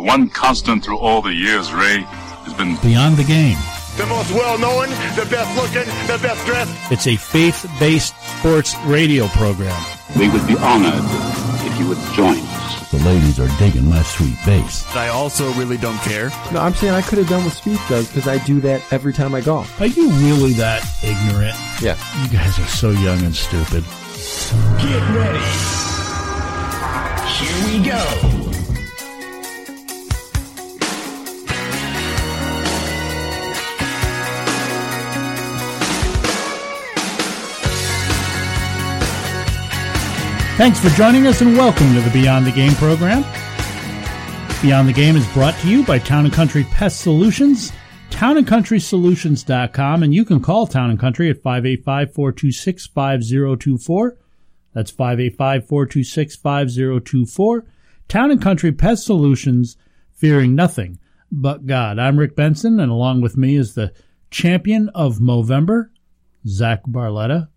The one constant through all the years, Ray, has been Beyond the Game. The most well known, the best looking, the best dressed. It's a faith based sports radio program. We would be honored if you would join us. The ladies are digging my sweet bass. I also really don't care. No, I'm saying I could have done what Spieth does because I do that every time I golf. Are you really that ignorant? Yeah. You guys are so young and stupid. Get ready. Here we go. Thanks for joining us and welcome to the Beyond the Game program. Beyond the Game is brought to you by Town and Country Pest Solutions, townandcountrysolutions.com, and you can call Town and Country at 585-426-5024. That's 585-426-5024. Town and Country Pest Solutions, fearing nothing but God. I'm Rick Benson, and along with me is the champion of Movember, Zach Barletta.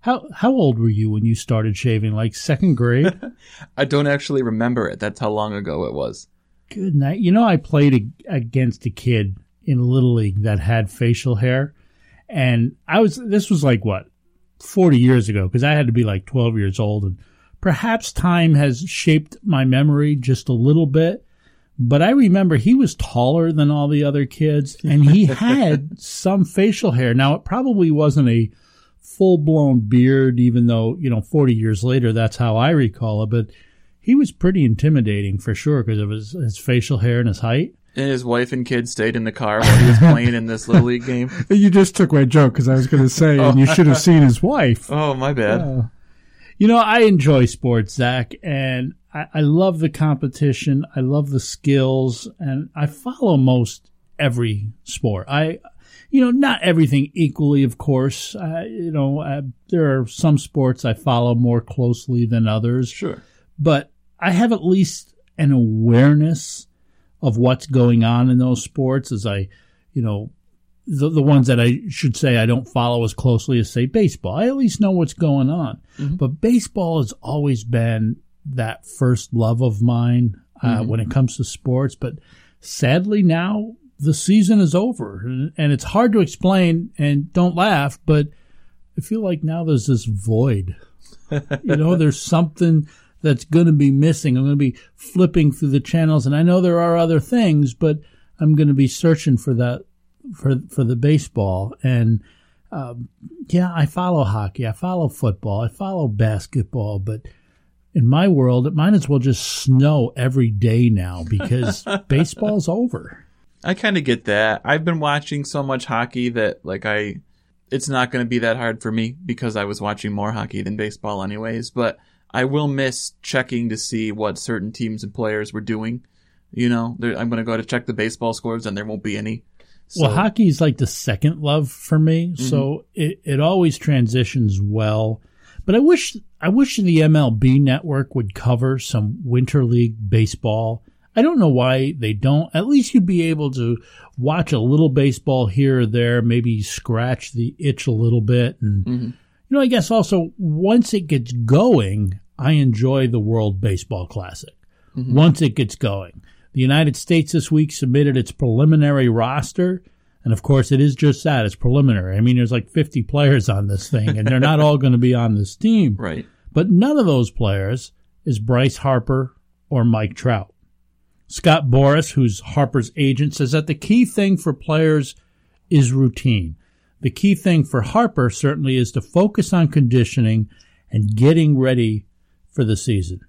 How how old were you when you started shaving? Like second grade? I don't actually remember it. That's how long ago it was. Good night. You know, I played a, against a kid in Little League that had facial hair, and I was this was like what forty years ago because I had to be like twelve years old, and perhaps time has shaped my memory just a little bit. But I remember he was taller than all the other kids, and he had some facial hair. Now it probably wasn't a full blown beard, even though, you know, 40 years later, that's how I recall it. But he was pretty intimidating for sure because of his, his facial hair and his height. And his wife and kids stayed in the car while he was playing in this little league game. You just took my joke because I was going to say, and you should have seen his wife. Oh, my bad. Uh, you know, I enjoy sports, Zach, and I, I love the competition. I love the skills, and I follow most every sport. I, you know, not everything equally, of course. Uh, you know, uh, there are some sports I follow more closely than others. Sure. But I have at least an awareness of what's going on in those sports as I, you know, the, the ones that I should say I don't follow as closely as say baseball. I at least know what's going on. Mm-hmm. But baseball has always been that first love of mine uh, Mm-hmm. when it comes to sports. But sadly now the season is over and, it's hard to explain and don't laugh, but I feel like now there's this void. you know, there's something that's going to be missing. I'm going to be flipping through the channels and I know there are other things, but I'm going to be searching for that, for, for the baseball. And, um, yeah, I follow hockey. I follow football. I follow basketball, but in my world, it might as well just snow every day now because baseball's over. I kind of get that. I've been watching so much hockey that, like, I, it's not going to be that hard for me because I was watching more hockey than baseball anyways, but I will miss checking to see what certain teams and players were doing. You know, there, I'm going to go to check the baseball scores and there won't be any. So, well, hockey is like the second love for me, mm-hmm. so it, it always transitions well. But I wish I wish the MLB network would cover some winter league baseball. I don't know why they don't. At least you'd be able to watch a little baseball here or there, maybe scratch the itch a little bit. And, mm-hmm. you know, I guess also once it gets going, I enjoy the World Baseball Classic. Mm-hmm. Once it gets going. The United States this week submitted its preliminary roster. And of course, it is just that. It's preliminary. I mean, there's like 50 players on this thing, and they're not all going to be on this team. right. But none of those players is Bryce Harper or Mike Trout. Scott Boras, who's Harper's agent, says that the key thing for players is routine. The key thing for Harper certainly is to focus on conditioning and getting ready for the season.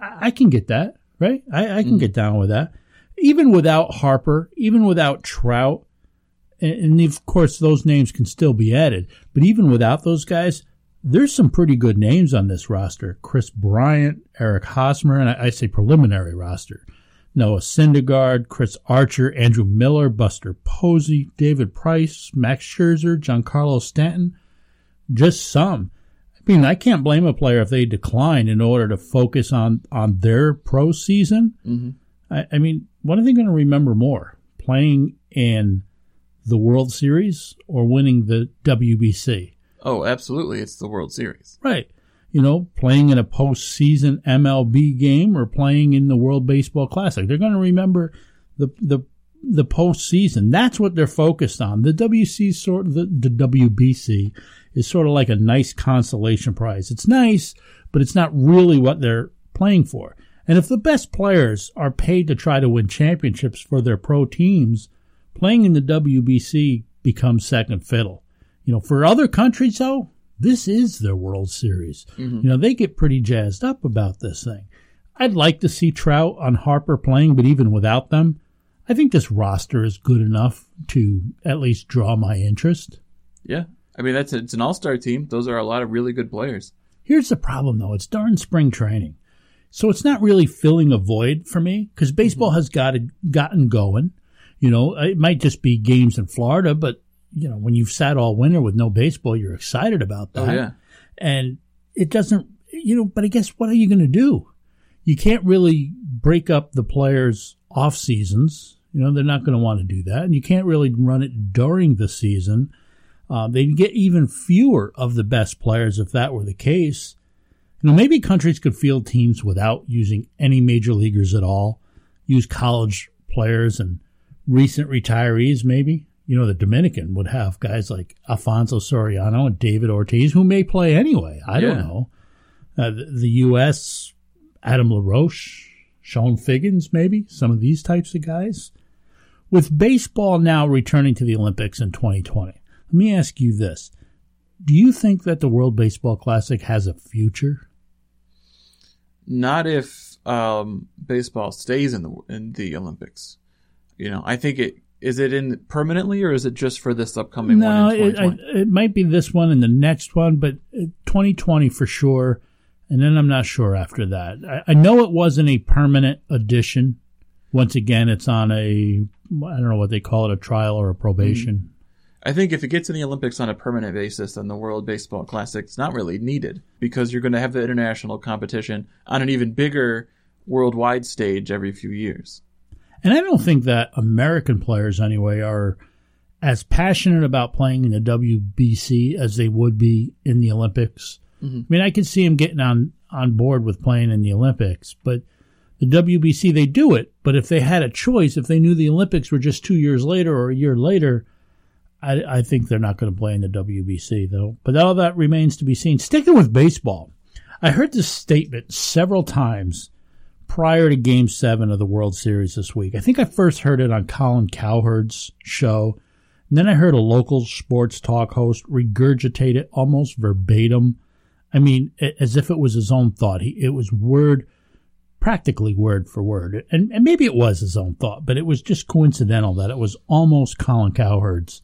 I, I can get that, right? I, I can mm-hmm. get down with that. Even without Harper, even without Trout, and, and of course those names can still be added, but even without those guys, there's some pretty good names on this roster. Kris Bryant, Eric Hosmer, and I, I say preliminary roster. Noah Syndergaard, Chris Archer, Andrew Miller, Buster Posey, David Price, Max Scherzer, Giancarlo Stanton. Just some. I mean, I can't blame a player if they decline in order to focus on, on their pro season. Mm-hmm. I, I mean, what are they going to remember more? Playing in the World Series or winning the WBC? Oh, absolutely. It's the World Series. Right. You know, playing in a postseason MLB game or playing in the World Baseball Classic. They're going to remember the the the postseason. That's what they're focused on. The WC sort of the, the WBC is sort of like a nice consolation prize. It's nice, but it's not really what they're playing for. And if the best players are paid to try to win championships for their pro teams, playing in the WBC becomes second fiddle. You know, for other countries though, this is their World Series. Mm-hmm. You know, they get pretty jazzed up about this thing. I'd like to see Trout on Harper playing, but even without them, I think this roster is good enough to at least draw my interest. Yeah. I mean, that's it's an all star team. Those are a lot of really good players. Here's the problem though. It's during spring training. So it's not really filling a void for me because baseball mm-hmm. has got gotten going. You know, it might just be games in Florida, but you know, when you've sat all winter with no baseball, you're excited about that. Oh, yeah. And it doesn't, you know, but I guess what are you going to do? You can't really break up the players off seasons. You know, they're not going to want to do that. And you can't really run it during the season. Uh, they'd get even fewer of the best players if that were the case. You know, maybe countries could field teams without using any major leaguers at all, use college players and recent retirees, maybe. You know, the Dominican would have guys like Alfonso Soriano and David Ortiz, who may play anyway. I don't know. Uh, the, the U.S., Adam LaRoche, Chone Figgins, maybe, some of these types of guys. With baseball now returning to the Olympics in 2020, let me ask you this. Do you think that the World Baseball Classic has a future? Not if um, baseball stays in the in the Olympics. You know, I think it is it in permanently or is it just for this upcoming no, one in it, I, it might be this one and the next one, but uh, 2020 for sure. And then I'm not sure after that. I, I know it wasn't a permanent addition. Once again, it's on a, I don't know what they call it, a trial or a probation. I think if it gets in the Olympics on a permanent basis, then the World Baseball Classic is not really needed because you're going to have the international competition on an even bigger worldwide stage every few years. And I don't think that American players, anyway, are as passionate about playing in the WBC as they would be in the Olympics. Mm-hmm. I mean, I could see them getting on, on board with playing in the Olympics, but the WBC, they do it. But if they had a choice, if they knew the Olympics were just two years later or a year later, I, I think they're not going to play in the WBC, though. But all that remains to be seen. Sticking with baseball, I heard this statement several times prior to Game Seven of the World Series this week. I think I first heard it on Colin Cowherd's show. And then I heard a local sports talk host regurgitate it almost verbatim. I mean, as if it was his own thought. He, it was word, practically word for word. And, and maybe it was his own thought, but it was just coincidental that it was almost Colin Cowherd's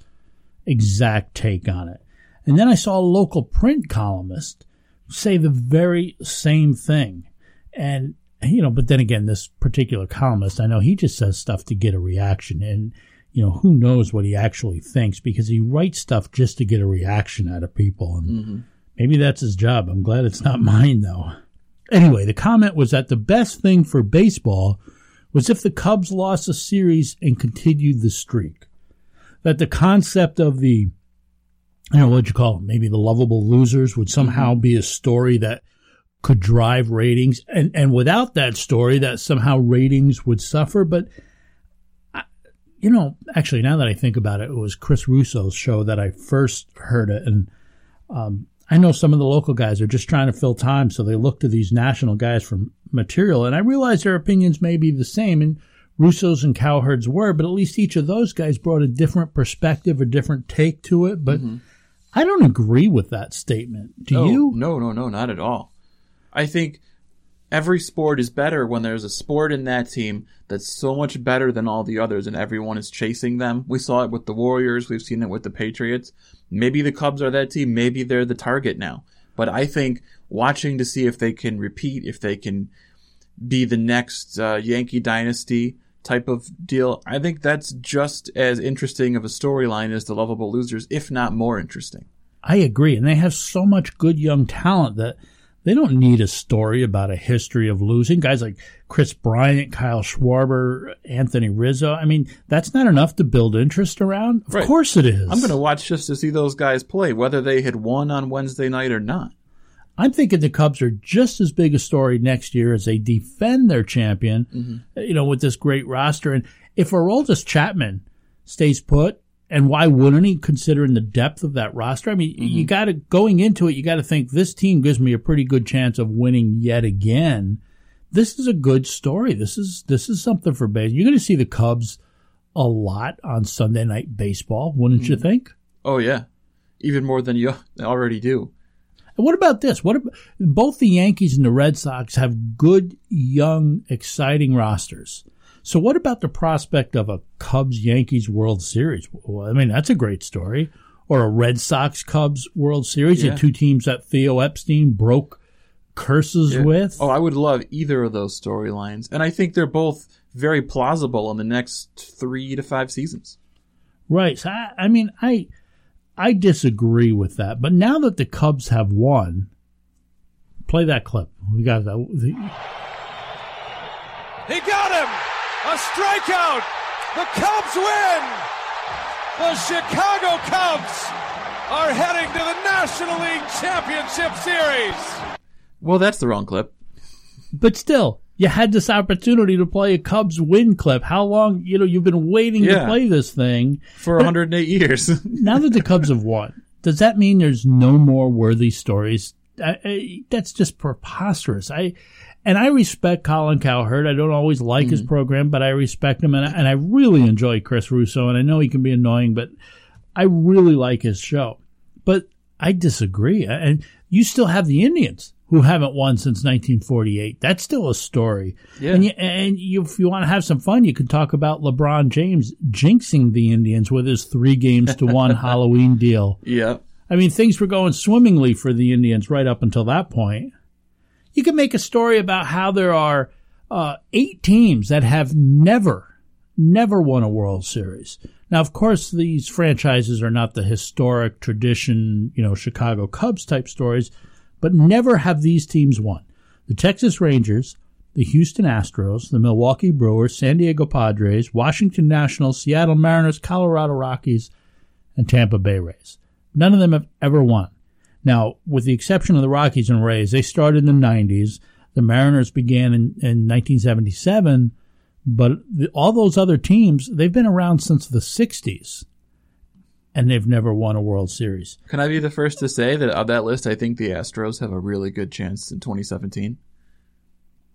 exact take on it. And then I saw a local print columnist say the very same thing. And, you know, but then again, this particular columnist, I know he just says stuff to get a reaction. And, you know, who knows what he actually thinks because he writes stuff just to get a reaction out of people. And mm-hmm. maybe that's his job. I'm glad it's not mine, though. Anyway, the comment was that the best thing for baseball was if the Cubs lost a series and continued the streak. That the concept of the I don't know what you call them, maybe the lovable losers would somehow mm-hmm. be a story that could drive ratings. And, and without that story, that somehow ratings would suffer. But, I, you know, actually, now that I think about it, it was Chris Russo's show that I first heard it. And, um, I know some of the local guys are just trying to fill time. So they look to these national guys for material. And I realize their opinions may be the same. And Russo's and Cowherd's were, but at least each of those guys brought a different perspective, a different take to it. But, I don't agree with that statement. Do no, you? No, no, no, not at all. I think every sport is better when there's a sport in that team that's so much better than all the others and everyone is chasing them. We saw it with the Warriors, we've seen it with the Patriots. Maybe the Cubs are that team, maybe they're the target now. But I think watching to see if they can repeat, if they can be the next uh, Yankee dynasty type of deal, I think that's just as interesting of a storyline as the lovable losers, if not more interesting. I agree. And they have so much good young talent that they don't need a story about a history of losing. Guys like Kris Bryant, Kyle Schwarber, Anthony Rizzo. I mean, that's not enough to build interest around. Of Right. course it is. I'm going to watch just to see those guys play, whether they had won on Wednesday night or not. I'm thinking the Cubs are just as big a story next year as they defend their champion, mm-hmm. you know, with this great roster. And if Aroldis Chapman stays put, and why wouldn't he, considering the depth of that roster? I mean, you mm-hmm. got to going into it, you got to think this team gives me a pretty good chance of winning yet again. This is a good story. This is this is something for base. You're going to see the Cubs a lot on Sunday Night Baseball, wouldn't you mm-hmm. think? Oh yeah, even more than you already do. And what about this? What about, both the Yankees and the Red Sox have good, young, exciting rosters. So what about the prospect of a Cubs Yankees World Series? Well, I mean, that's a great story. Or a Red Sox Cubs World Series, Yeah. the two teams that Theo Epstein broke curses Yeah. with. Oh, I would love either of those storylines, and I think they're both very plausible in the next three to five seasons. Right. So I, I mean, I I disagree with that. But now that the Cubs have won, play that clip. We got that. He got him! A strikeout! The Cubs win! The Chicago Cubs are heading to the National League Championship Series! Well, that's the wrong clip. but still, you had this opportunity to play a Cubs win clip. How long? You know, you've been waiting to play this thing. For 108 years. Now that the Cubs have won, does that mean there's no more worthy stories? I, I, that's just preposterous. I and I respect Colin Cowherd. I don't always like his mm. program, but I respect him, and I, and I really mm. enjoy Chris Russo. And I know he can be annoying, but I really like his show. But I disagree. And you still have the Indians who haven't won since 1948. That's still a story. Yeah. And, you, and you, if you want to have some fun, you can talk about LeBron James jinxing the Indians with his three games to one Halloween deal. yeah. I mean, things were going swimmingly for the Indians right up until that point. You can make a story about how there are uh, eight teams that have never, never won a World Series. Now, of course, these franchises are not the historic tradition, you know, Chicago Cubs type stories, but never have these teams won. The Texas Rangers, the Houston Astros, the Milwaukee Brewers, San Diego Padres, Washington Nationals, Seattle Mariners, Colorado Rockies, and Tampa Bay Rays. None of them have ever won. Now, with the exception of the Rockies and Rays, they started in the 90s. The Mariners began in, in 1977, but the, all those other teams, they've been around since the 60s, and they've never won a World Series. Can I be the first to say that of that list, I think the Astros have a really good chance in 2017?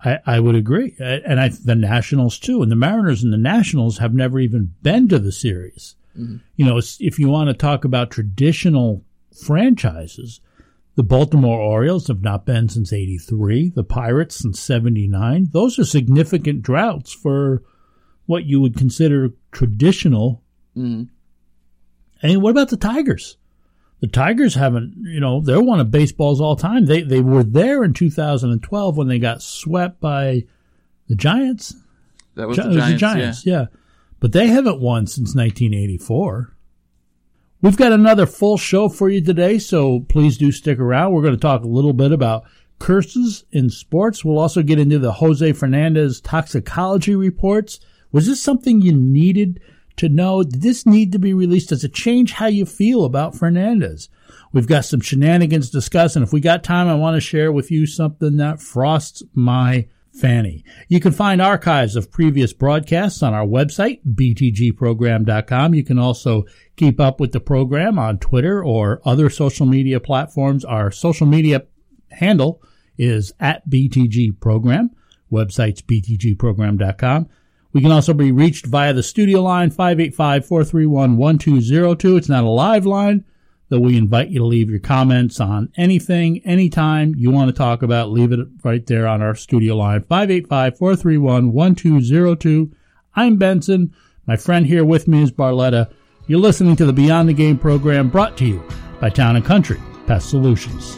I, I would agree, and I the Nationals too, and the Mariners and the Nationals have never even been to the series. Mm-hmm. You know, if you want to talk about traditional franchises, the Baltimore Orioles have not been since '83. The Pirates since '79. Those are significant droughts for what you would consider traditional. Mm-hmm. And what about the Tigers? The Tigers haven't, you know, they're one of baseball's all time. They they were there in 2012 when they got swept by the Giants. That was Gi- the it was the Giants, yeah. But they haven't won since 1984. We've got another full show for you today, so please do stick around. We're going to talk a little bit about curses in sports. We'll also get into the Jose Fernandez toxicology reports. Was this something you needed to know? Did this need to be released? Does it change how you feel about Fernandez? We've got some shenanigans to discuss, and if we got time, I want to share with you something that frosts my fanny. You can find archives of previous broadcasts on our website, btgprogram.com. You can also keep up with the program on Twitter or other social media platforms. Our social media handle is at btgprogram. Website's btgprogram.com. We can also be reached via the studio line 585-431-1202. It's not a live line, though we invite you to leave your comments on anything, anytime you want to talk about. Leave it right there on our studio line 585-431-1202. I'm Benson. My friend here with me is Barletta. You're listening to the Beyond the Game program brought to you by Town and Country Pest Solutions.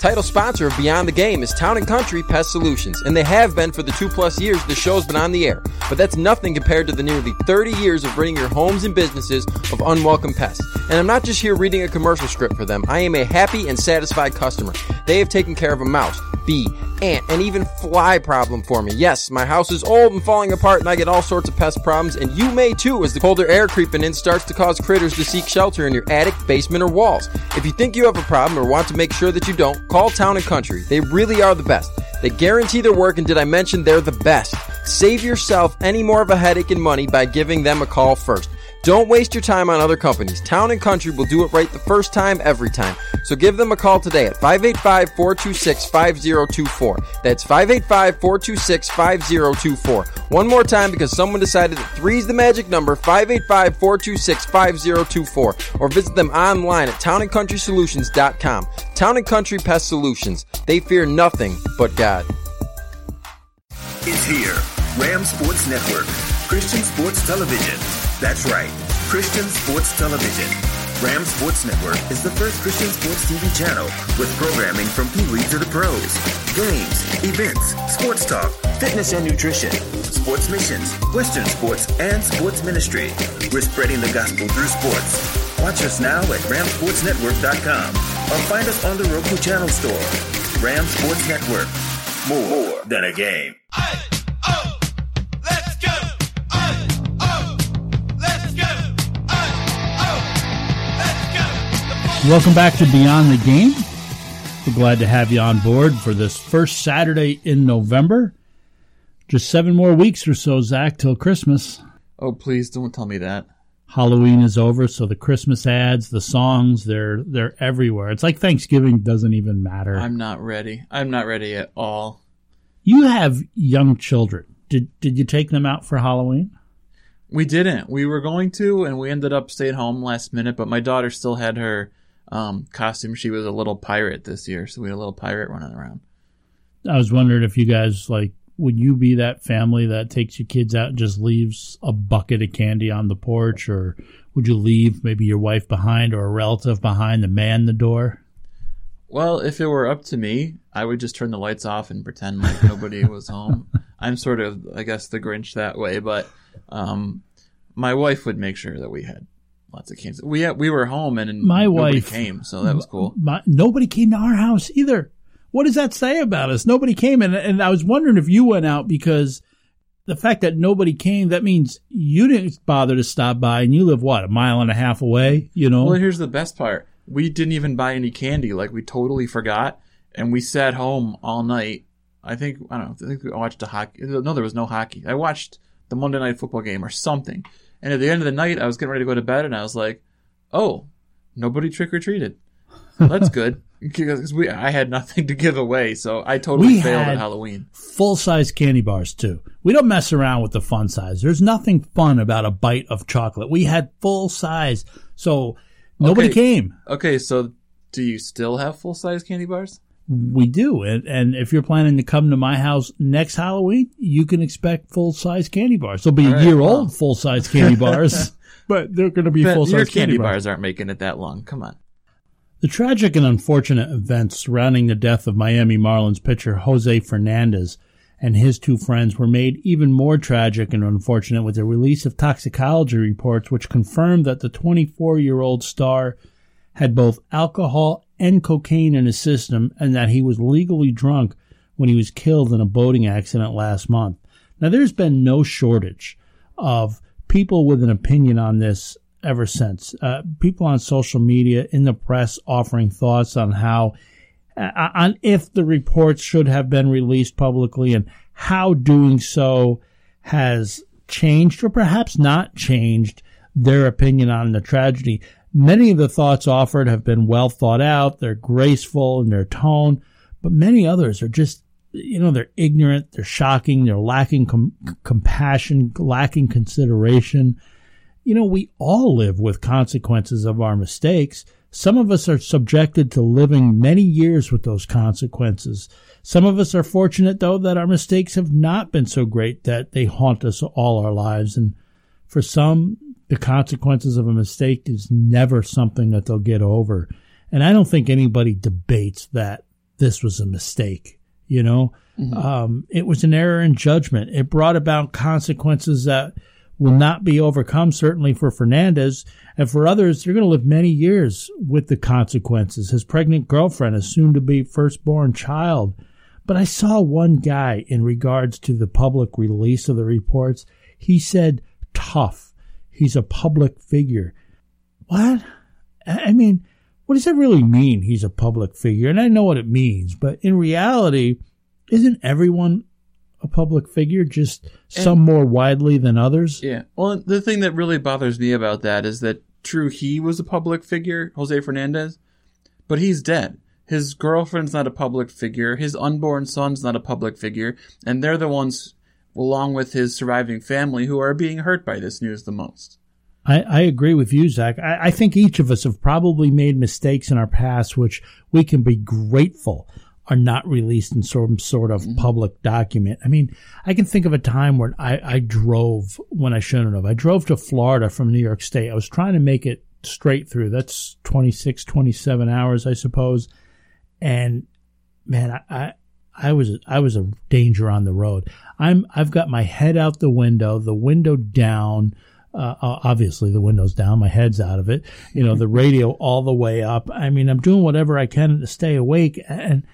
Title sponsor of Beyond the Game is Town and Country Pest Solutions, and they have been for the two plus years the show's been on the air. But that's nothing compared to the nearly 30 years of ridding your homes and businesses of unwelcome pests. And I'm not just here reading a commercial script for them. I am a happy and satisfied customer. They have taken care of a mouse, bee, ant, and even fly problem for me. Yes, my house is old and falling apart, and I get all sorts of pest problems, and you may too as the colder air creeping in starts to cause critters to seek shelter in your attic, basement, or walls. If you think you have a problem or want to make sure that you don't, call Town and Country. They really are the best. They guarantee their work, and did I mention they're the best? Save yourself any more of a headache and money by giving them a call first. Don't waste your time on other companies. Town and Country will do it right the first time, every time. So give them a call today at 585 426 5024. That's 585 426 5024. One more time because someone decided that 3 is the magic number 585 426 5024. Or visit them online at townandcountrysolutions.com. Town and Country Pest Solutions. They fear nothing but God. It's here. Ram Sports Network. Christian Sports Television. That's right. Christian Sports Television. Ram Sports Network is the first Christian sports TV channel with programming from Pee Wee to the pros. Games, events, sports talk, fitness and nutrition, sports missions, Western sports, and sports ministry. We're spreading the gospel through sports. Watch us now at ramsportsnetwork.com or find us on the Roku channel store. Ram Sports Network. More than a game. Welcome back to Beyond the Game. We're glad to have you on board for this first Saturday in November. Just seven more weeks or so, Zach, till Christmas. Oh, please don't tell me that. Halloween is over, so the Christmas ads, the songs, they're they're everywhere. It's like Thanksgiving doesn't even matter. I'm not ready. I'm not ready at all. You have young children. Did did you take them out for Halloween? We didn't. We were going to, and we ended up staying home last minute. But my daughter still had her um, costume. She was a little pirate this year, so we had a little pirate running around. I was wondering if you guys like would you be that family that takes your kids out and just leaves a bucket of candy on the porch or would you leave maybe your wife behind or a relative behind to man the door? Well, if it were up to me, I would just turn the lights off and pretend like nobody was home. I'm sort of, I guess, the Grinch that way, but um, my wife would make sure that we had lots of candy. We had, we were home and my nobody wife came, so that was cool. My, nobody came to our house either. What does that say about us? Nobody came, and and I was wondering if you went out because the fact that nobody came that means you didn't bother to stop by, and you live what a mile and a half away. You know. Well, here's the best part: we didn't even buy any candy. Like we totally forgot, and we sat home all night. I think I don't know. I think we watched a hockey. No, there was no hockey. I watched the Monday night football game or something. And at the end of the night, I was getting ready to go to bed, and I was like, "Oh, nobody trick or treated. That's good." because we I had nothing to give away, so I totally We failed at Halloween. Full size candy bars too. We don't mess around with the fun size. There's nothing fun about a bite of chocolate. We had full size, so nobody Okay. came. Okay, so do you still have full size candy bars? We do, and and if you're planning to come to my house next Halloween, you can expect full size candy bars. They'll be All a right, year well. old full size candy bars, but they're going to be full your size candy bars. bars aren't making it that long. Come on. The tragic and unfortunate events surrounding the death of Miami Marlins pitcher Jose Fernandez and his two friends were made even more tragic and unfortunate with the release of toxicology reports which confirmed that the 24 year old star had both alcohol and cocaine in his system and that he was legally drunk when he was killed in a boating accident last month. Now, there's been no shortage of people with an opinion on this ever since. Uh, people on social media, in the press, offering thoughts on how, uh, on if the reports should have been released publicly and how doing so has changed or perhaps not changed their opinion on the tragedy. Many of the thoughts offered have been well thought out. They're graceful in their tone, but many others are just, you know, they're ignorant, they're shocking, they're lacking com- compassion, lacking consideration. You know, we all live with consequences of our mistakes. Some of us are subjected to living many years with those consequences. Some of us are fortunate, though, that our mistakes have not been so great that they haunt us all our lives. And for some, the consequences of a mistake is never something that they'll get over. And I don't think anybody debates that this was a mistake. You know, um, it was an error in judgment. It brought about consequences that will not be overcome, certainly for Fernandez. And for others, they're going to live many years with the consequences. His pregnant girlfriend, his soon to be firstborn child. But I saw one guy in regards to the public release of the reports. He said, tough. He's a public figure. What? I mean, what does that really mean? He's a public figure. And I know what it means, but in reality, isn't everyone a public figure, just some more widely than others? Yeah. Well, the thing that really bothers me about that is that true, he was a public figure, Jose Fernandez, but he's dead. His girlfriend's not a public figure. His unborn son's not a public figure. And they're the ones, along with his surviving family, who are being hurt by this news the most. I, I agree with you, Zach. I, I think each of us have probably made mistakes in our past, which we can be grateful are not released in some sort of mm-hmm. public document. I mean, I can think of a time when I, I drove when I shouldn't have. I drove to Florida from New York State. I was trying to make it straight through. That's 26, 27 hours, I suppose. And man, I, I, I was, I was a danger on the road. I'm, I've got my head out the window, the window down. Uh, obviously the window's down, my head's out of it, you know, the radio all the way up. I mean, I'm doing whatever I can to stay awake and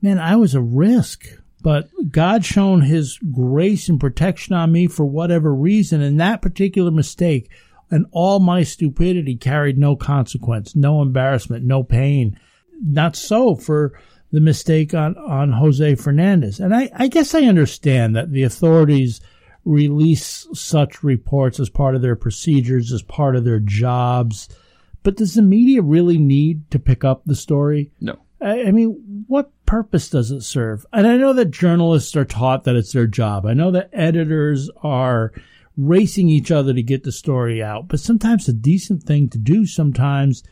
man, I was a risk, but God shown his grace and protection on me for whatever reason. And that particular mistake and all my stupidity carried no consequence, no embarrassment, no pain. Not so for the mistake on, on Jose Fernandez. And I, I guess I understand that the authorities release such reports as part of their procedures, as part of their jobs. But does the media really need to pick up the story? No. I I mean, what purpose does it serve? And I know that journalists are taught that it's their job. I know that editors are racing each other to get the story out. But sometimes a decent thing to do sometimes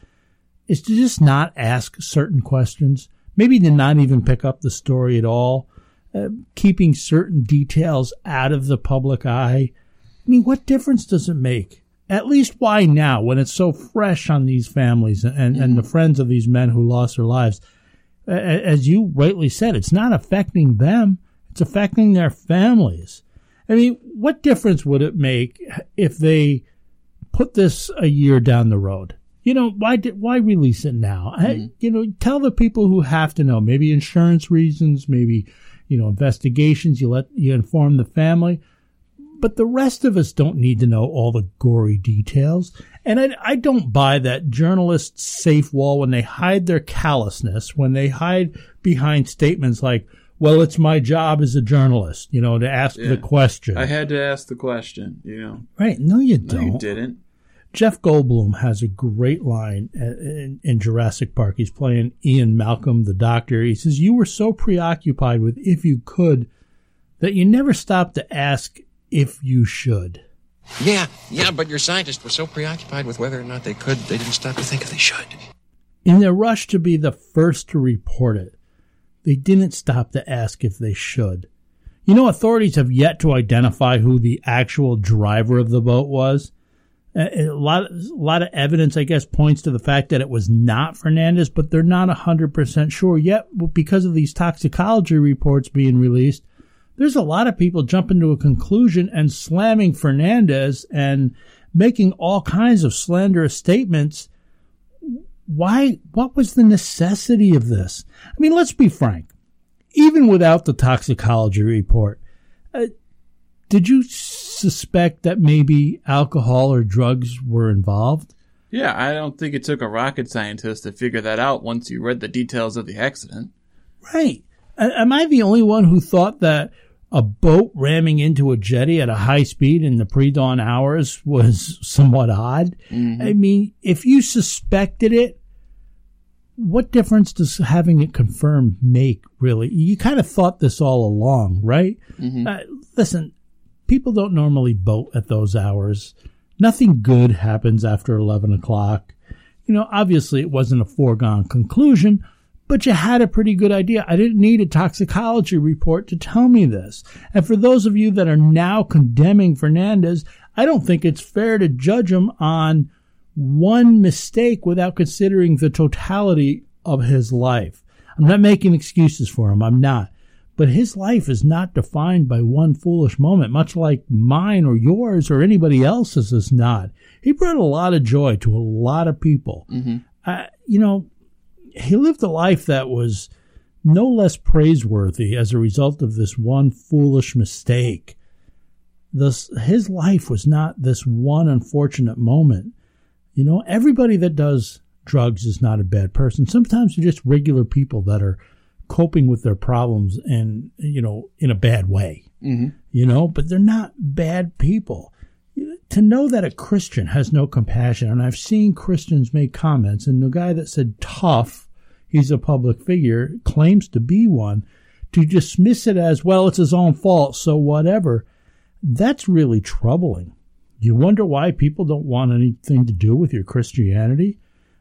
is to just not ask certain questions. Maybe to not even pick up the story at all. Uh, keeping certain details out of the public eye. I mean, what difference does it make? At least why now when it's so fresh on these families and, and the friends of these men who lost their lives? As you rightly said, it's not affecting them. It's affecting their families. I mean, what difference would it make if they put this a year down the road? You know, why did, why release it now? I- mm-hmm. you know, tell the people who have to know, maybe insurance reasons, maybe, you know, investigations, you let, you inform the family. But the rest of us don't need to know all the gory details. And I, I don't buy that journalists safe wall when they hide their callousness, when they hide behind statements like, well, it's my job as a journalist, you know, to ask Yeah. the question. I had to ask the question, you know. right. No, you don't. No, you didn't. Jeff Goldblum has a great line uh, in, in Jurassic Park. He's playing Ian Malcolm, the doctor. He says, You were so preoccupied with if you could that you never stopped to ask if you should. Yeah, yeah, but your scientists were so preoccupied with whether or not they could, they didn't stop to think if they should. In their rush to be the first to report it, they didn't stop to ask if they should. You know, authorities have yet to identify who the actual driver of the boat was. A a lot, a lot of evidence, I guess, points to the fact that it was not Fernandez, but they're not 100% sure yet because of these toxicology reports being released. There's a lot of people jumping to a conclusion and slamming Fernandez and making all kinds of slanderous statements why what was the necessity of this i mean let's be frank even without the toxicology report uh, did you suspect that maybe alcohol or drugs were involved? Yeah, I don't think it took a rocket scientist to figure that out once you read the details of the accident. right. Am i the only one who thought that a boat ramming into a jetty at a high speed in the pre-dawn hours was somewhat odd? I mean if you suspected it what difference does having it confirmed make really? You kind of thought this all along right? Uh, listen people don't normally boat at those hours nothing good happens after 11 o'clock you know obviously it wasn't a foregone conclusion but you had a pretty good idea. I didn't need a toxicology report to tell me this. And for those of you that are now condemning Fernandez, I don't think it's fair to judge him on one mistake without considering the totality of his life. I'm not making excuses for him. I'm not. But his life is not defined by one foolish moment, much like mine or yours or anybody else's is not. He brought a lot of joy to a lot of people. Mm-hmm. Uh, you know, he lived a life that was no less praiseworthy as a result of this one foolish mistake. This, his life was not this one unfortunate moment. You know, everybody that does drugs is not a bad person. Sometimes they're just regular people that are coping with their problems and, you know, in a bad way. Mm-hmm. You know, but they're not bad people. To know that a Christian has no compassion, and I've seen Christians make comments, and the guy that said tough, he's a public figure, claims to be one, to dismiss it as, well, it's his own fault, so whatever, that's really troubling. You wonder why people don't want anything to do with your Christianity?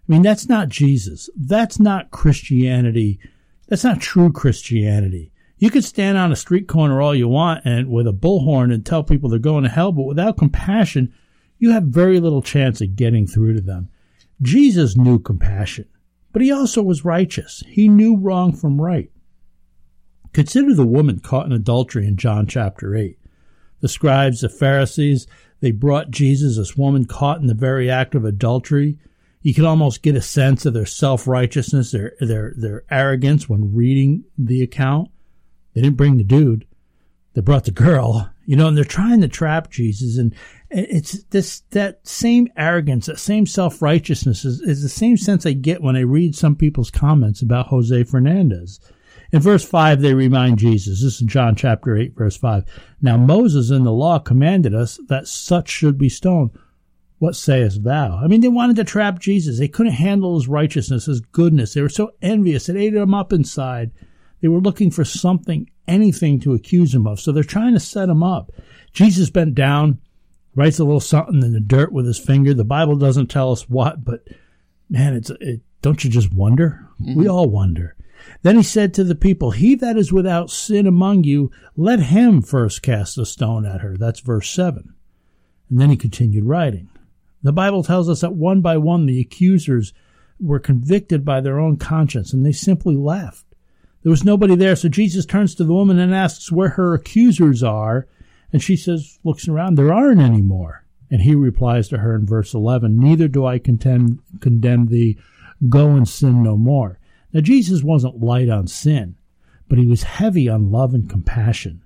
I mean, that's not Jesus. That's not Christianity. That's not true Christianity. You could stand on a street corner all you want and with a bullhorn and tell people they're going to hell, but without compassion, you have very little chance of getting through to them. Jesus knew compassion, but he also was righteous. He knew wrong from right. Consider the woman caught in adultery in John chapter 8. The scribes, the Pharisees, they brought Jesus, this woman caught in the very act of adultery. You can almost get a sense of their self righteousness, their, their, their arrogance when reading the account. They didn't bring the dude. They brought the girl, you know, and they're trying to trap Jesus. And it's this, that same arrogance, that same self righteousness is, is the same sense I get when I read some people's comments about Jose Fernandez. In verse 5, they remind Jesus. This is John chapter 8, verse 5. Now Moses in the law commanded us that such should be stoned. What sayest thou? I mean, they wanted to trap Jesus. They couldn't handle his righteousness, his goodness. They were so envious. It ate them up inside. They were looking for something, anything to accuse him of. So they're trying to set him up. Jesus bent down, writes a little something in the dirt with his finger. The Bible doesn't tell us what, but man, it's, it, don't you just wonder? Mm-hmm. We all wonder. Then he said to the people, He that is without sin among you, let him first cast a stone at her. That's verse 7. And then he continued writing. The Bible tells us that one by one the accusers were convicted by their own conscience and they simply left. There was nobody there, so Jesus turns to the woman and asks where her accusers are, and she says, looks around, there aren't any more. And he replies to her in verse 11, Neither do I contend, condemn thee, go and sin no more. Now, Jesus wasn't light on sin, but he was heavy on love and compassion.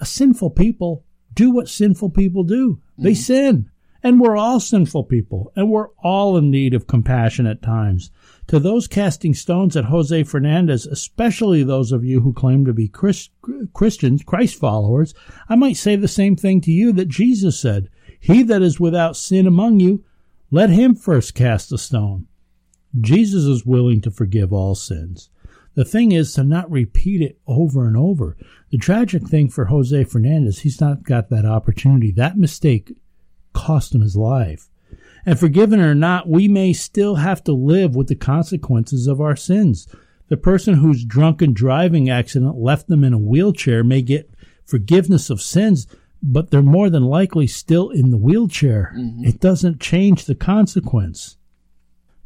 A sinful people do what sinful people do. They mm-hmm. sin. And we're all sinful people, and we're all in need of compassion at times. To those casting stones at Jose Fernandez, especially those of you who claim to be Christ- Christians, Christ followers, I might say the same thing to you that Jesus said He that is without sin among you, let him first cast a stone. Jesus is willing to forgive all sins. The thing is to not repeat it over and over. The tragic thing for Jose Fernandez, he's not got that opportunity. That mistake cost him his life. And forgiven or not, we may still have to live with the consequences of our sins. The person whose drunken driving accident left them in a wheelchair may get forgiveness of sins, but they're more than likely still in the wheelchair. Mm-hmm. It doesn't change the consequence.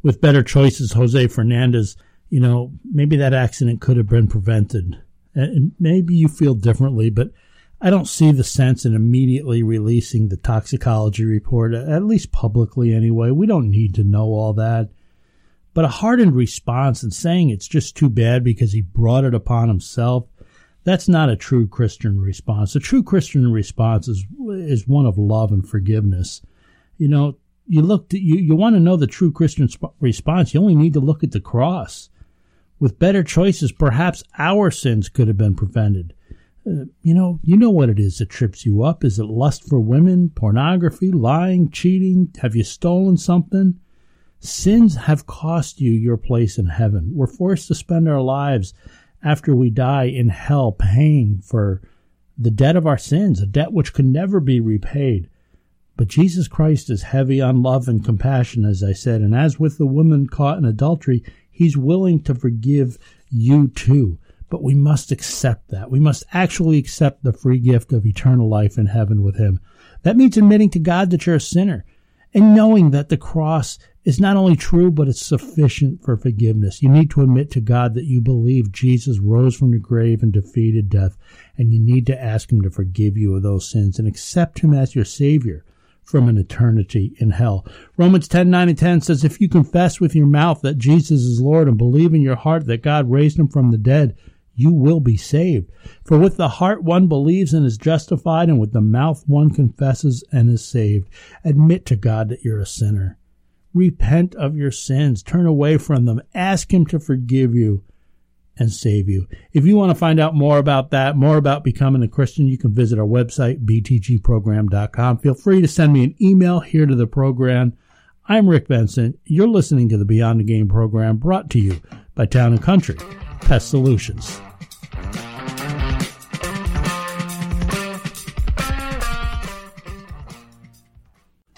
With better choices, Jose Fernandez, you know, maybe that accident could have been prevented. And maybe you feel differently, but I don't see the sense in immediately releasing the toxicology report, at least publicly anyway. We don't need to know all that. But a hardened response and saying it's just too bad because he brought it upon himself, that's not a true Christian response. A true Christian response is, is one of love and forgiveness. You know, you look to, you, you want to know the true Christian sp- response, you only need to look at the cross. With better choices, perhaps our sins could have been prevented. Uh, you know, you know what it is that trips you up. Is it lust for women, pornography, lying, cheating? Have you stolen something? Sins have cost you your place in heaven. We're forced to spend our lives after we die in hell paying for the debt of our sins, a debt which can never be repaid. But Jesus Christ is heavy on love and compassion, as I said, and as with the woman caught in adultery, he's willing to forgive you too. But we must accept that. We must actually accept the free gift of eternal life in heaven with Him. That means admitting to God that you're a sinner and knowing that the cross is not only true, but it's sufficient for forgiveness. You need to admit to God that you believe Jesus rose from the grave and defeated death, and you need to ask Him to forgive you of those sins and accept Him as your Savior from an eternity in hell. Romans 10, 9 and 10 says, If you confess with your mouth that Jesus is Lord and believe in your heart that God raised Him from the dead, you will be saved. For with the heart one believes and is justified, and with the mouth one confesses and is saved. Admit to God that you're a sinner. Repent of your sins. Turn away from them. Ask Him to forgive you and save you. If you want to find out more about that, more about becoming a Christian, you can visit our website, btgprogram.com. Feel free to send me an email here to the program. I'm Rick Benson. You're listening to the Beyond the Game program brought to you by Town and Country Pest Solutions.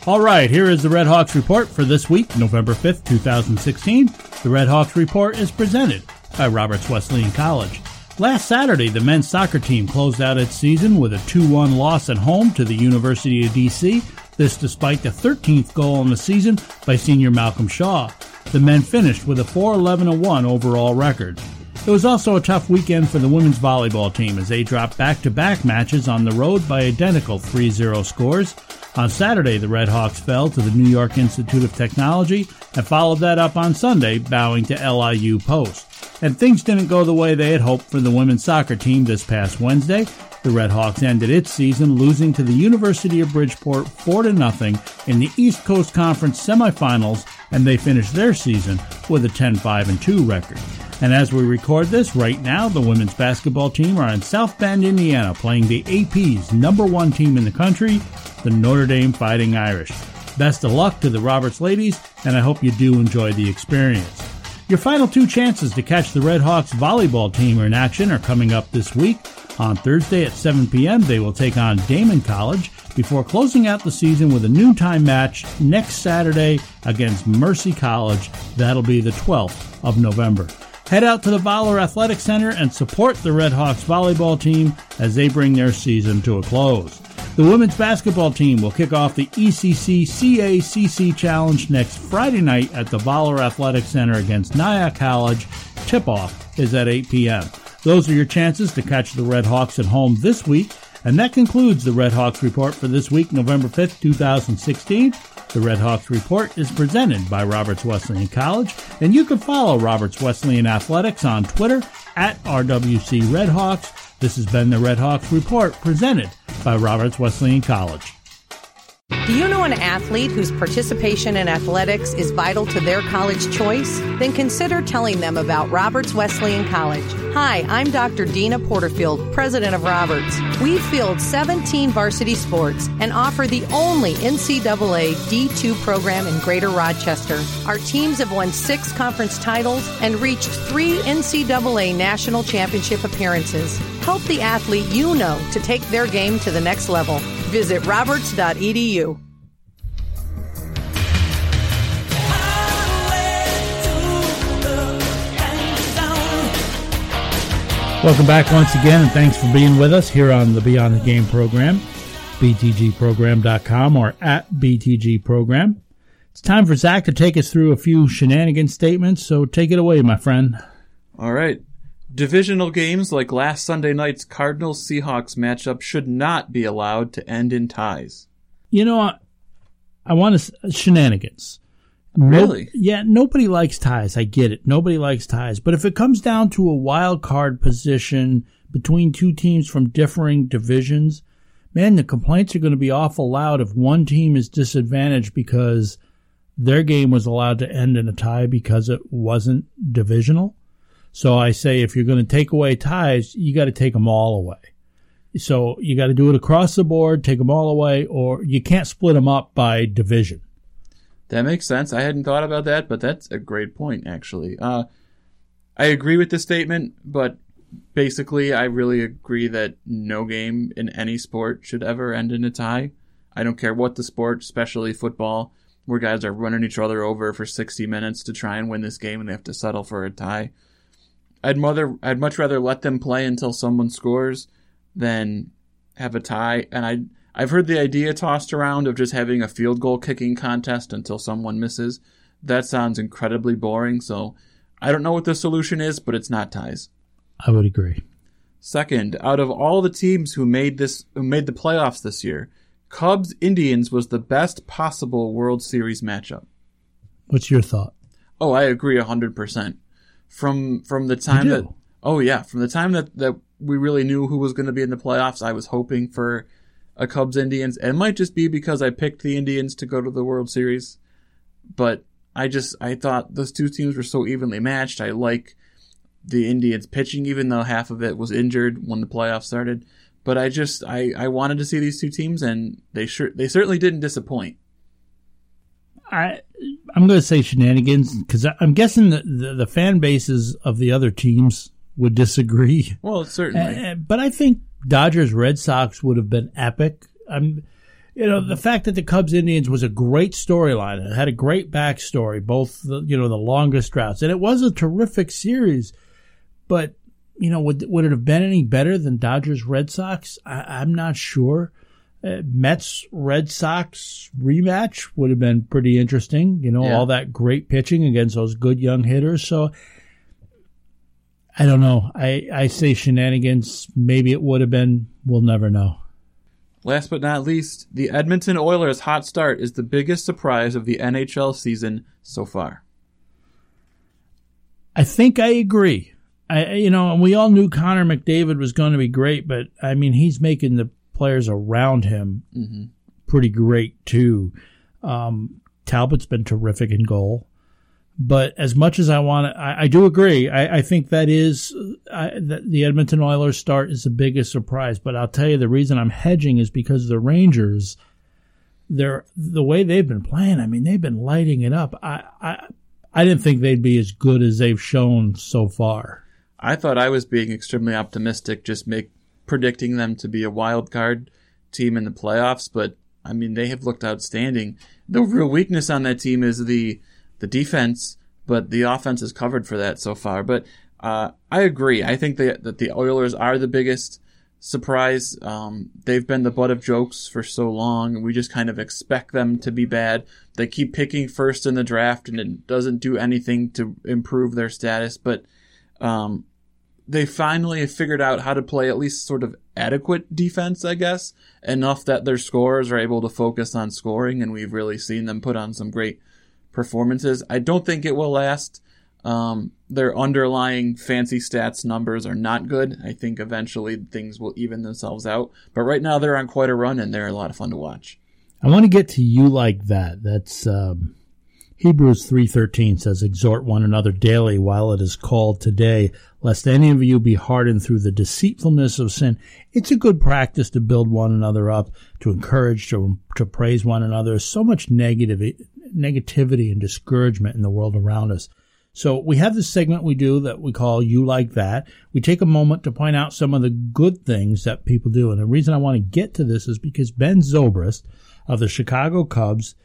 All right, here is the Red Hawks report for this week, November 5th, 2016. The Red Hawks report is presented by Roberts Wesleyan College. Last Saturday, the men's soccer team closed out its season with a 2 1 loss at home to the University of D.C. This despite the 13th goal in the season by senior Malcolm Shaw. The men finished with a 4 11 1 overall record. It was also a tough weekend for the women's volleyball team as they dropped back to back matches on the road by identical 3 0 scores. On Saturday, the Red Hawks fell to the New York Institute of Technology and followed that up on Sunday, bowing to LIU Post. And things didn't go the way they had hoped for the women's soccer team this past Wednesday. The Red Hawks ended its season losing to the University of Bridgeport 4 to nothing in the East Coast Conference semifinals, and they finished their season with a 10-5 and 2 record. And as we record this right now, the women's basketball team are in South Bend, Indiana, playing the AP's number one team in the country, the Notre Dame Fighting Irish. Best of luck to the Roberts ladies, and I hope you do enjoy the experience. Your final two chances to catch the Red Hawks volleyball team in action are coming up this week. On Thursday at 7 p.m., they will take on Daemen College before closing out the season with a noontime match next Saturday against Mercy College. That'll be the 12th of November. Head out to the Voller Athletic Center and support the Red Hawks volleyball team as they bring their season to a close. The women's basketball team will kick off the ECC CACC Challenge next Friday night at the Voller Athletic Center against Nyack College. Tip off is at 8 p.m. Those are your chances to catch the Red Hawks at home this week. And that concludes the Red Hawks Report for this week, November 5th, 2016. The Red Hawks Report is presented by Roberts Wesleyan College, and you can follow Roberts Wesleyan Athletics on Twitter at RWC Redhawks. This has been the Red Hawks Report presented by Roberts Wesleyan College. Do you know an athlete whose participation in athletics is vital to their college choice? Then consider telling them about Roberts Wesleyan College. Hi, I'm Dr. Deana Porterfield, president of Roberts. We field 17 varsity sports and offer the only NCAA D2 program in Greater Rochester. Our teams have won six conference titles and reached three NCAA national championship appearances. Help the athlete you know to take their game to the next level. Visit roberts.edu. Welcome back once again, and thanks for being with us here on the Beyond the Game program, btgprogram.com or at btgprogram. It's time for Zach to take us through a few shenanigan statements, so take it away, my friend. All right. Divisional games like last Sunday night's Cardinals Seahawks matchup should not be allowed to end in ties. You know, I, I want to shenanigans. Really? No, yeah, nobody likes ties. I get it. Nobody likes ties. But if it comes down to a wild card position between two teams from differing divisions, man, the complaints are going to be awful loud if one team is disadvantaged because their game was allowed to end in a tie because it wasn't divisional. So I say if you're going to take away ties, you got to take them all away. So you got to do it across the board, take them all away, or you can't split them up by division. That makes sense. I hadn't thought about that, but that's a great point, actually. Uh, I agree with the statement, but basically, I really agree that no game in any sport should ever end in a tie. I don't care what the sport, especially football, where guys are running each other over for 60 minutes to try and win this game and they have to settle for a tie. I'd mother I'd much rather let them play until someone scores than have a tie and I I've heard the idea tossed around of just having a field goal kicking contest until someone misses. That sounds incredibly boring, so I don't know what the solution is, but it's not ties. I would agree. Second, out of all the teams who made this who made the playoffs this year, Cubs Indians was the best possible World Series matchup. What's your thought? Oh, I agree hundred percent. From from the time that oh yeah, from the time that that we really knew who was going to be in the playoffs, I was hoping for a Cubs Indians. It might just be because I picked the Indians to go to the World Series, but I just I thought those two teams were so evenly matched. I like the Indians pitching, even though half of it was injured when the playoffs started. But I just I, I wanted to see these two teams, and they sure they certainly didn't disappoint. I I'm going to say shenanigans because I'm guessing that the, the fan bases of the other teams would disagree. Well, certainly, uh, but I think Dodgers Red Sox would have been epic. I'm you know, the fact that the Cubs Indians was a great storyline. It had a great backstory, both the, you know, the longest droughts. And it was a terrific series. But, you know, would, would it have been any better than Dodgers Red Sox? I, am not sure. Uh, Mets Red Sox rematch would have been pretty interesting. You know, Yeah. all that great pitching against those good young hitters. So, I don't know. I, I say shenanigans. Maybe it would have been. We'll never know. Last but not least, the Edmonton Oilers' hot start is the biggest surprise of the NHL season so far. I think I agree. I, you know, and we all knew Connor McDavid was going to be great, but I mean, he's making the players around him Mhm. pretty great too. Um, Talbot's been terrific in goal, but as much as I want to, I, I do agree. I, I think that is I, that the Edmonton Oilers start is the biggest surprise. But I'll tell you, the reason I'm hedging is because the Rangers, they're the way they've been playing. I mean, they've been lighting it up. I, I, I didn't think they'd be as good as they've shown so far. I thought I was being extremely optimistic, just make predicting them to be a wild card team in the playoffs. But I mean, they have looked outstanding. The real weakness on that team is the the defense, but the offense is covered for that so far. But uh, I agree. I think that that the Oilers are the biggest surprise. Um, they've been the butt of jokes for so long, and we just kind of expect them to be bad. They keep picking first in the draft, and it doesn't do anything to improve their status. But um, they finally figured out how to play at least sort of adequate defense, I guess, enough that their scorers are able to focus on scoring, and we've really seen them put on some great performances. I don't think it will last. Um, their underlying fancy stats numbers are not good. I think eventually things will even themselves out. But right now they're on quite a run, and they're a lot of fun to watch. I want to get to you like that. That's um, Hebrews three thirteen says, "Exhort one another daily while it is called today, lest any of you be hardened through the deceitfulness of sin." It's a good practice to build one another up, to encourage, to to praise one another. There's so much negative negativity and discouragement in the world around us. So we have this segment we do that we call You Like That. We take a moment to point out some of the good things that people do. And the reason I want to get to this is because Ben Zobrist of the Chicago Cubs,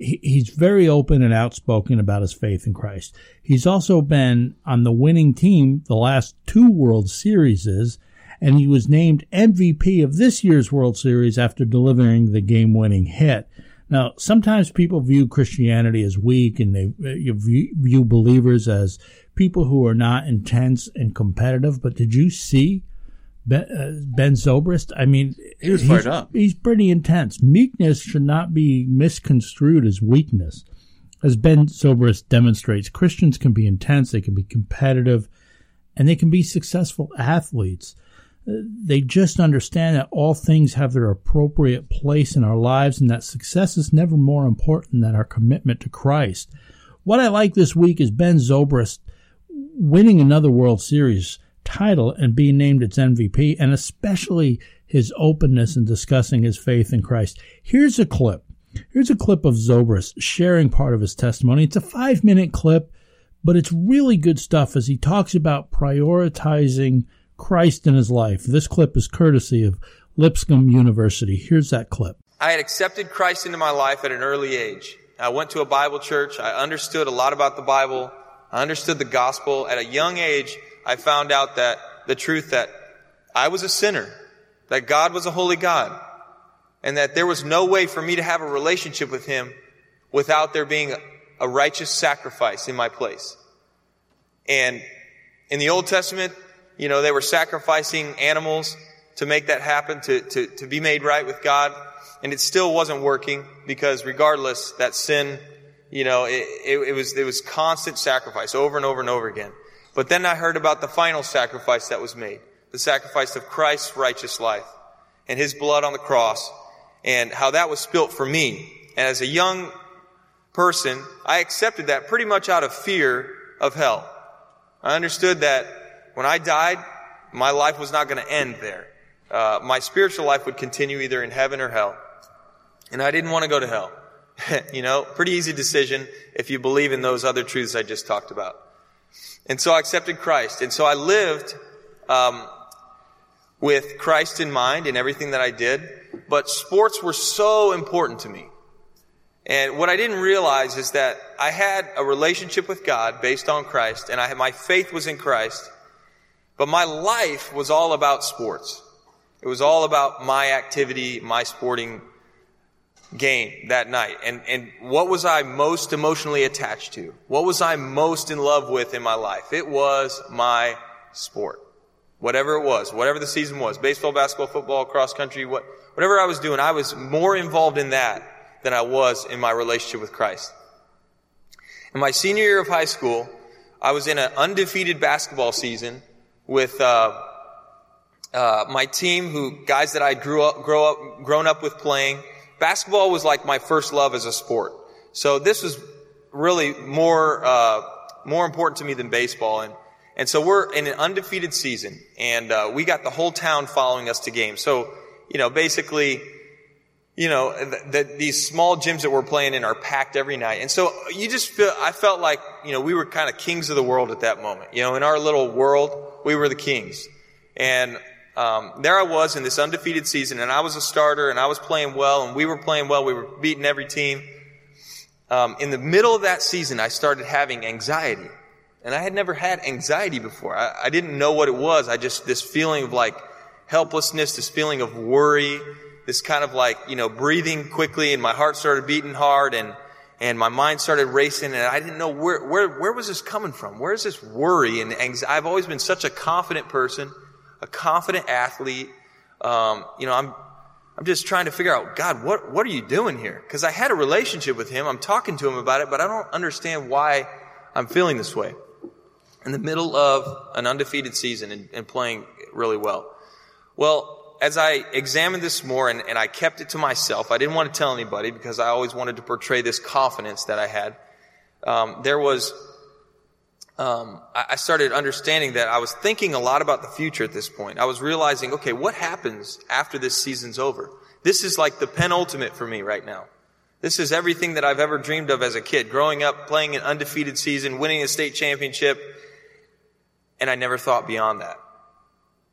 he, he's very open and outspoken about his faith in Christ. He's also been on the winning team the last two World Series, and he was named MVP of this year's World Series after delivering the game winning hit. Now, sometimes people view Christianity as weak and they uh, view believers as people who are not intense and competitive. But did you see Ben, uh, ben Zobrist? I mean, He was he's- fired up. He's pretty intense. Meekness should not be misconstrued as weakness. As Ben Zobrist demonstrates, Christians can be intense, they can be competitive, and they can be successful athletes. Uh, They just understand that all things have their appropriate place in our lives and that success is never more important than our commitment to Christ. What I like this week is Ben Zobrist winning another World Series title and being named its MVP, and especially his openness in discussing his faith in Christ. Here's a clip. Here's a clip of Zobrist sharing part of his testimony. It's a five minute clip, but it's really good stuff as he talks about prioritizing Christ in his life. This clip is courtesy of Lipscomb University. Here's that clip. I had accepted Christ into my life at an early age. I went to a Bible church. I understood a lot about the Bible. I understood the gospel. At a young age, I found out that the truth that I was a sinner, that God was a holy God, and that there was no way for me to have a relationship with him without there being a righteous sacrifice in my place. And in the Old Testament, you know, they were sacrificing animals to make that happen, to, to, to be made right with God. And it still wasn't working because regardless, that sin, you know, it, it, it was, it was constant sacrifice over and over and over again. But then I heard about the final sacrifice that was made. The sacrifice of Christ's righteous life and his blood on the cross and how that was spilt for me. And as a young person, I accepted that pretty much out of fear of hell. I understood that when I died, my life was not going to end there. Uh, my spiritual life would continue either in heaven or hell. And I didn't want to go to hell. you know, pretty easy decision if you believe in those other truths I just talked about. And so I accepted Christ. And so I lived um, with Christ in mind in everything that I did. But sports were so important to me. And what I didn't realize is that I had a relationship with God based on Christ, and I had, my faith was in Christ, but my life was all about sports. It was all about my activity, my sporting game that night. And, and what was I most emotionally attached to? What was I most in love with in my life? It was my sport. Whatever it was, whatever the season was, baseball, basketball, football, cross country, what, whatever I was doing, I was more involved in that than I was in my relationship with Christ. In my senior year of high school, I was in an undefeated basketball season with uh, uh, my team, who guys that I grew up, grow up, grown up with playing. Basketball was like my first love as a sport, so this was really more uh, more important to me than baseball. And and so we're in an undefeated season, and uh, we got the whole town following us to games. So you know, basically you know, that these small gyms that we're playing in are packed every night. And so you just feel, I felt like, you know, we were kind of kings of the world at that moment. You know, in our little world, we were the kings. And, um, there I was in this undefeated season and I was a starter and I was playing well and we were playing well. We were beating every team. Um, in the middle of that season, I started having anxiety. And I had never had anxiety before. I, I didn't know what it was. I just, this feeling of like helplessness, this feeling of worry, this kind of like, you know, breathing quickly and my heart started beating hard and, and my mind started racing and I didn't know where, where, where was this coming from? Where's this worry and anxiety? I've always been such a confident person, a confident athlete. Um, you know, I'm, I'm just trying to figure out, God, what, what are you doing here? Cause I had a relationship with him. I'm talking to him about it, but I don't understand why I'm feeling this way. In the middle of an undefeated season and, and playing really well. Well, as I examined this more and, and, I kept it to myself, I didn't want to tell anybody because I always wanted to portray this confidence that I had. Um, there was, um, I started understanding that I was thinking a lot about the future at this point. I was realizing, okay, what happens after this season's over? This is like the penultimate for me right now. This is everything that I've ever dreamed of as a kid. Growing up, playing an undefeated season, winning a state championship, and I never thought beyond that.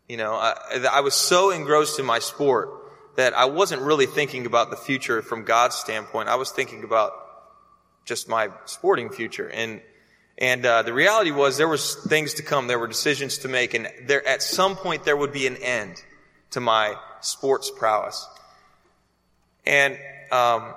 You know, I, I was so engrossed in my sport that I wasn't really thinking about the future from God's standpoint. I was thinking about just my sporting future. And, and, uh, the reality was there was things to come. There were decisions to make. And there, at some point, there would be an end to my sports prowess. And, um,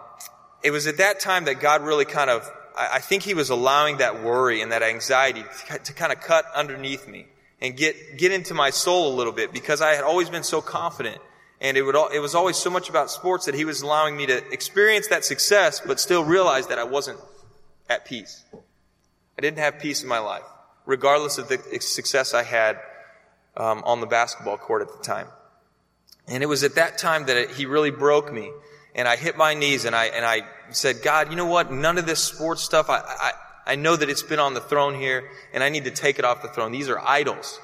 it was at that time that God really kind of, I, I think He was allowing that worry and that anxiety to, to kind of cut underneath me and get, get into my soul a little bit because I had always been so confident. And it would, it was always so much about sports that he was allowing me to experience that success, but still realize that I wasn't at peace. I didn't have peace in my life, regardless of the success I had um, on the basketball court at the time. And it was at that time that it, he really broke me. And I hit my knees and I, and I said, God, you know what? None of this sports stuff, I, I, I know that it's been on the throne here and I need to take it off the throne. These are idols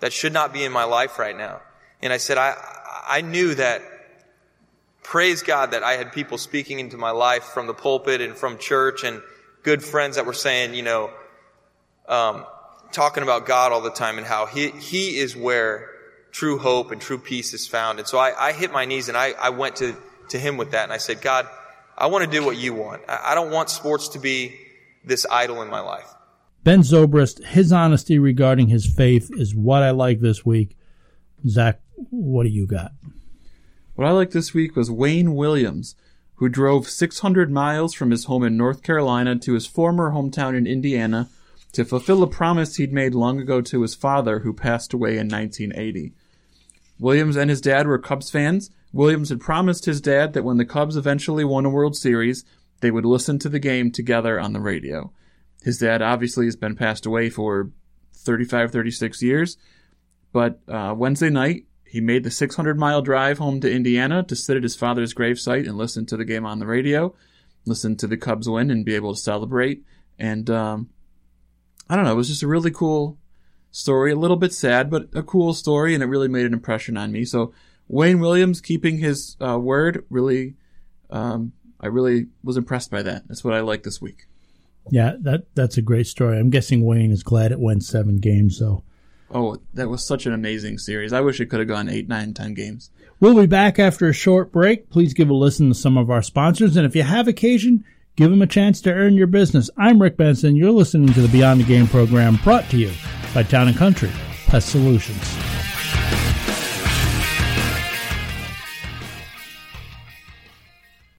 that should not be in my life right now. And I said, I, I knew that, praise God that I had people speaking into my life from the pulpit and from church and good friends that were saying, you know, um, talking about God all the time and how He, he is where true hope and true peace is found. And so I, I hit my knees and I, I went to, to Him with that and I said, God, I want to do what you want. I, I don't want sports to be this idol in my life. Ben Zobrist, his honesty regarding his faith is what I like this week. Zach, what do you got? What I liked this week was Wayne Williams, who drove 600 miles from his home in North Carolina to his former hometown in Indiana to fulfill a promise he'd made long ago to his father, who passed away in 1980. Williams and his dad were Cubs fans. Williams had promised his dad that when the Cubs eventually won a World Series, they would listen to the game together on the radio. His dad obviously has been passed away for 35, 36 years, but uh, Wednesday night, he made the 600 mile drive home to Indiana to sit at his father's gravesite and listen to the game on the radio, listen to the Cubs win and be able to celebrate. And um, I don't know, it was just a really cool story, a little bit sad, but a cool story, and it really made an impression on me. So Wayne Williams keeping his uh, word really, um, I really was impressed by that. That's what I like this week. Yeah, that that's a great story. I'm guessing Wayne is glad it went seven games, though. Oh, that was such an amazing series. I wish it could have gone eight, nine, ten games. We'll be back after a short break. Please give a listen to some of our sponsors, and if you have occasion, give them a chance to earn your business. I'm Rick Benson. You're listening to the Beyond the Game program brought to you by Town and Country Pest Solutions.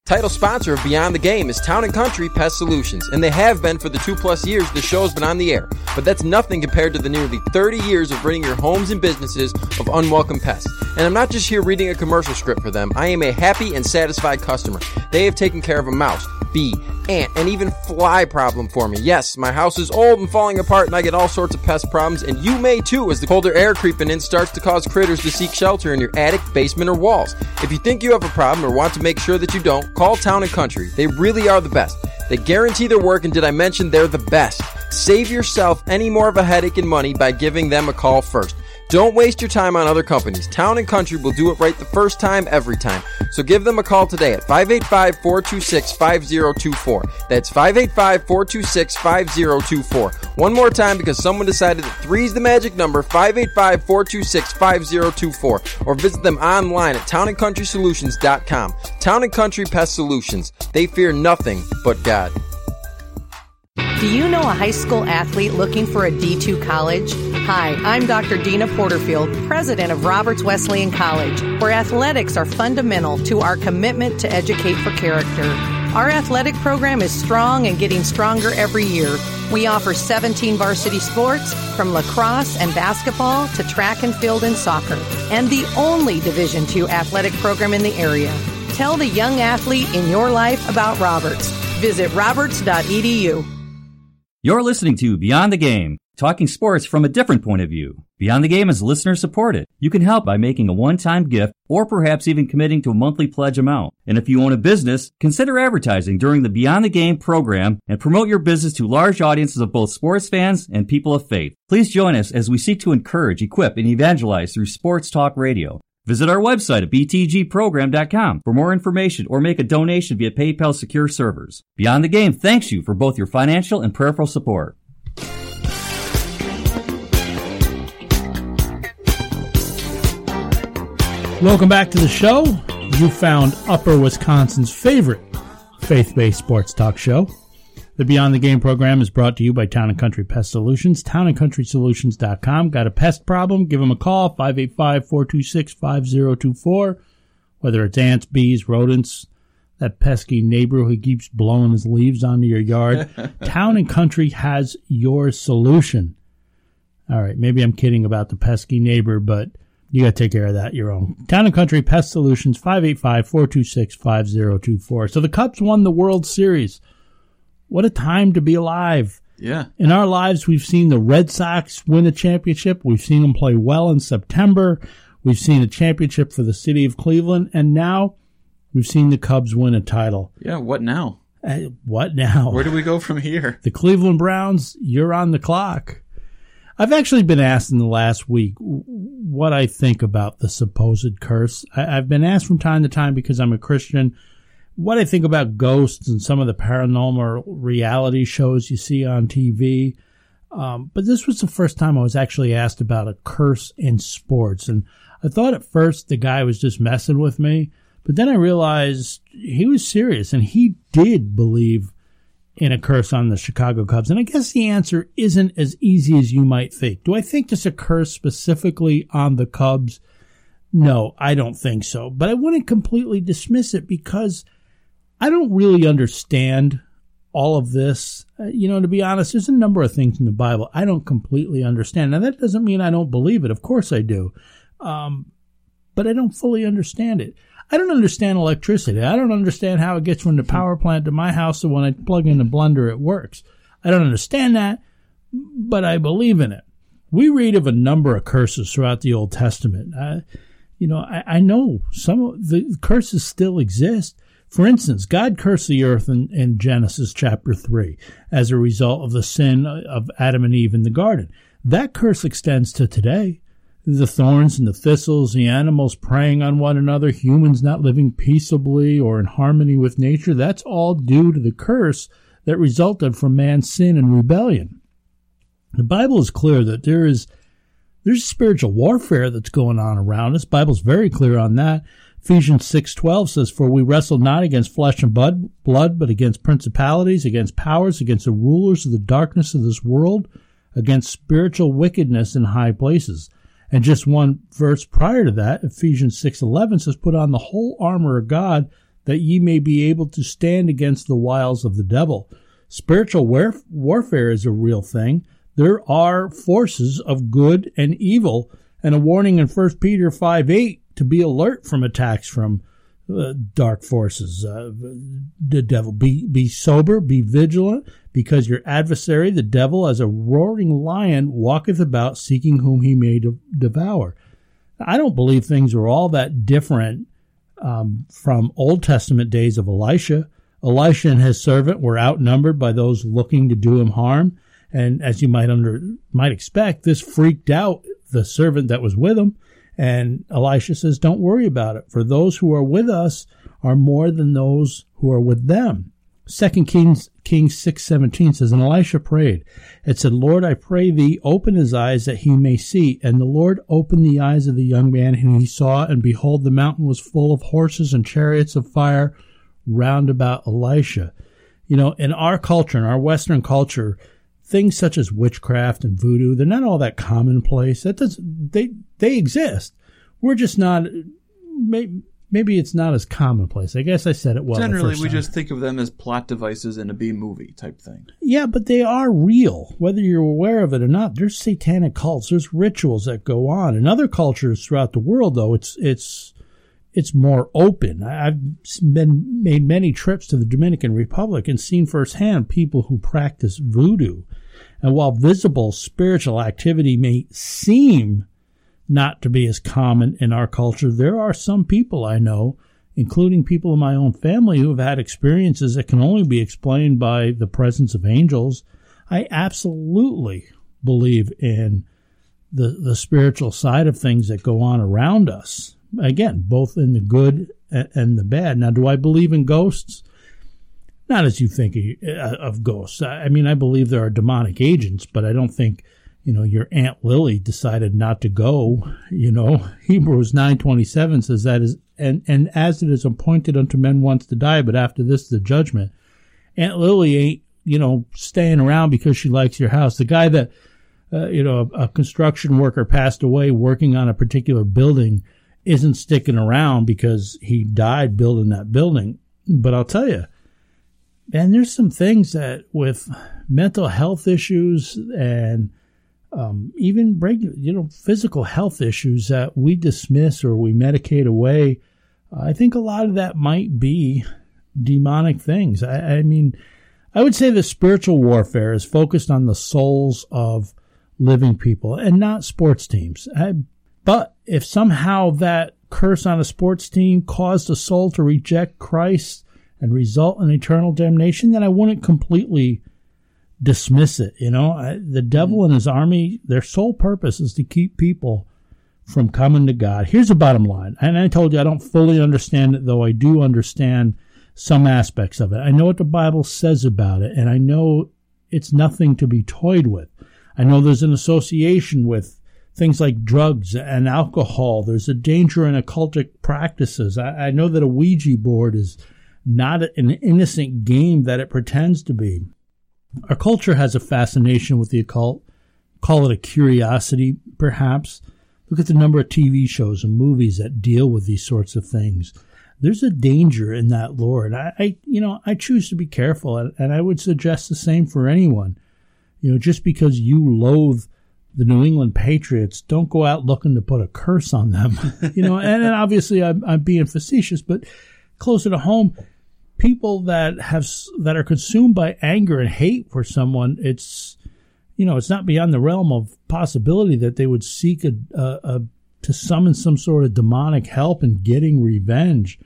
Title sponsor of Beyond the Game is Town and Country Pest Solutions, and they have been for the two plus years the show's been on the air. But that's nothing compared to the nearly 30 years of ridding your homes and businesses of unwelcome pests. And I'm not just here reading a commercial script for them, I am a happy and satisfied customer. They have taken care of a mouse, bee, ant, and even fly problem for me. Yes, my house is old and falling apart, and I get all sorts of pest problems, and you may too as the colder air creeping in starts to cause critters to seek shelter in your attic, basement, or walls. If you think you have a problem or want to make sure that you don't, call Town and Country. They really are the best. They guarantee their work, and did I mention they're the best? Save yourself any more of a headache and money by giving them a call first. Don't waste your time on other companies. Town and Country will do it right the first time, every time. So give them a call today at 585 426 5024. That's 585 426 5024. One more time because someone decided that three is the magic number 585 426 5024. Or visit them online at townandcountrysolutions.com. Town and Country Pest Solutions. They fear nothing but God. Do you know a high school athlete looking for a D2 college? Hi, I'm Dr. Deana Porterfield, president of Roberts Wesleyan College, where athletics are fundamental to our commitment to educate for character. Our athletic program is strong and getting stronger every year. We offer 17 varsity sports, from lacrosse and basketball to track and field and soccer, and the only Division II athletic program in the area. Tell the young athlete in your life about Roberts. Visit roberts.edu. You're listening to Beyond the Game, talking sports from a different point of view. Beyond the Game is listener supported. You can help by making a one-time gift or perhaps even committing to a monthly pledge amount. And if you own a business, consider advertising during the Beyond the Game program and promote your business to large audiences of both sports fans and people of faith. Please join us as we seek to encourage, equip, and evangelize through sports talk radio. Visit our website at btgprogram.com for more information or make a donation via PayPal secure servers. Beyond the Game thanks you for both your financial and prayerful support. Welcome back to the show. You found Upper Wisconsin's favorite faith-based sports talk show. The Beyond the Game program is brought to you by Town and Country Pest Solutions, townandcountrysolutions.com. Got a pest problem? Give them a call, 585-426-5024. Whether it's ants, bees, rodents, that pesky neighbor who keeps blowing his leaves onto your yard, Town and Country has your solution. All right, maybe I'm kidding about the pesky neighbor, but you got to take care of that your own. Town and Country Pest Solutions, 585-426-5024. So the Cubs won the World Series. What a time to be alive. Yeah. In our lives, we've seen the Red Sox win a championship. We've seen them play well in September. We've seen a championship for the city of Cleveland. And now we've seen the Cubs win a title. Yeah, what now? Uh, what now? Where do we go from here? The Cleveland Browns, you're on the clock. I've actually been asked in the last week what I think about the supposed curse. I, have been asked from time to time because I'm a Christian what I think about ghosts and some of the paranormal reality shows you see on TV. Um, but this was the first time I was actually asked about a curse in sports. And I thought at first the guy was just messing with me. But then I realized he was serious and he did believe in a curse on the Chicago Cubs. And I guess the answer isn't as easy as you might think. Do I think this a curse specifically on the Cubs? No, I don't think so. But I wouldn't completely dismiss it because I don't really understand all of this. Uh, you know, to be honest, there's a number of things in the Bible I don't completely understand. Now, that doesn't mean I don't believe it. Of course I do. Um, but I don't fully understand it. I don't understand electricity. I don't understand how it gets from the power plant to my house so when I plug in the blender, it works. I don't understand that, but I believe in it. We read of a number of curses throughout the Old Testament. You know, I, I, know some of the curses still exist. For instance, God cursed the earth in, in Genesis chapter 3 as a result of the sin of Adam and Eve in the garden. That curse extends to today the thorns and the thistles, the animals preying on one another, humans not living peaceably or in harmony with nature, that's all due to the curse that resulted from man's sin and rebellion. The Bible is clear that there is there's spiritual warfare that's going on around us. Bible's very clear on that. Ephesians 6:12 says for we wrestle not against flesh and blood, but against principalities, against powers, against the rulers of the darkness of this world, against spiritual wickedness in high places. And just one verse prior to that, Ephesians 6:11 says, "Put on the whole armor of God, that ye may be able to stand against the wiles of the devil." Spiritual warfare is a real thing. There are forces of good and evil, and a warning in 1 Peter 5 8 to be alert from attacks from uh, dark forces. Uh, the devil. Be, be sober, be vigilant, because your adversary, the devil, as a roaring lion, walketh about seeking whom he may de- devour. I don't believe things are all that different um, from Old Testament days of Elisha. Elisha and his servant were outnumbered by those looking to do him harm, and as you might under might expect, this freaked out the servant that was with him. And Elisha says, "Don't worry about it, for those who are with us are more than those who are with them." Second Kings Kings six seventeen says, and Elisha prayed. It said, Lord, I pray thee, open his eyes that he may see. And the Lord opened the eyes of the young man, and he saw, and behold, the mountain was full of horses and chariots of fire round about Elisha. You know, in our culture, in our Western culture, things such as witchcraft and voodoo, they're not all that commonplace. That does they they exist. We're just not maybe it's not as commonplace. I guess I said it well. Generally, we time. just think of them as plot devices in a B movie type thing. Yeah, but they are real, whether you're aware of it or not. There's satanic cults. There's rituals that go on in other cultures throughout the world. Though it's it's it's more open. I've been made many trips to the Dominican Republic and seen firsthand people who practice voodoo. And while visible spiritual activity may seem not to be as common in our culture. There are some people I know, including people in my own family, who have had experiences that can only be explained by the presence of angels. I absolutely believe in the, the spiritual side of things that go on around us. Again, both in the good and the bad. Now, do I believe in ghosts? Not as you think of ghosts. I mean, I believe there are demonic agents, but I don't think you know, your Aunt Lily decided not to go, you know, Hebrews 9.27 says that is, and, and as it is appointed unto men once to die, but after this the judgment. Aunt Lily ain't, you know, staying around because she likes your house. The guy that, uh, you know, a, a construction worker passed away working on a particular building isn't sticking around because he died building that building. But I'll tell you, man, there's some things that with mental health issues and, um, even regular, you know, physical health issues that we dismiss or we medicate away. I think a lot of that might be demonic things. I, I mean, I would say the spiritual warfare is focused on the souls of living people and not sports teams. I, but if somehow that curse on a sports team caused a soul to reject Christ and result in eternal damnation, then I wouldn't completely dismiss it. You know, the devil and his army, their sole purpose is to keep people from coming to God. Here's the bottom line. And I told you I don't fully understand it, though I do understand some aspects of it. I know what the Bible says about it, and I know it's nothing to be toyed with. I know there's an association with things like drugs and alcohol. There's a danger in occultic practices. I, I know that a Ouija board is not an innocent game that it pretends to be. Our culture has a fascination with the occult. Call it a curiosity, perhaps. Look at the number of TV shows and movies that deal with these sorts of things. There's a danger in that lore, and I, I you know, I choose to be careful, and, and I would suggest the same for anyone. You know, just because you loathe the New England Patriots, don't go out looking to put a curse on them. you know, and, and obviously I'm, I'm being facetious, but closer to home, people that have that are consumed by anger and hate for someone, it's you know, it's not beyond the realm of possibility that they would seek a, a, a to summon some sort of demonic help in getting revenge.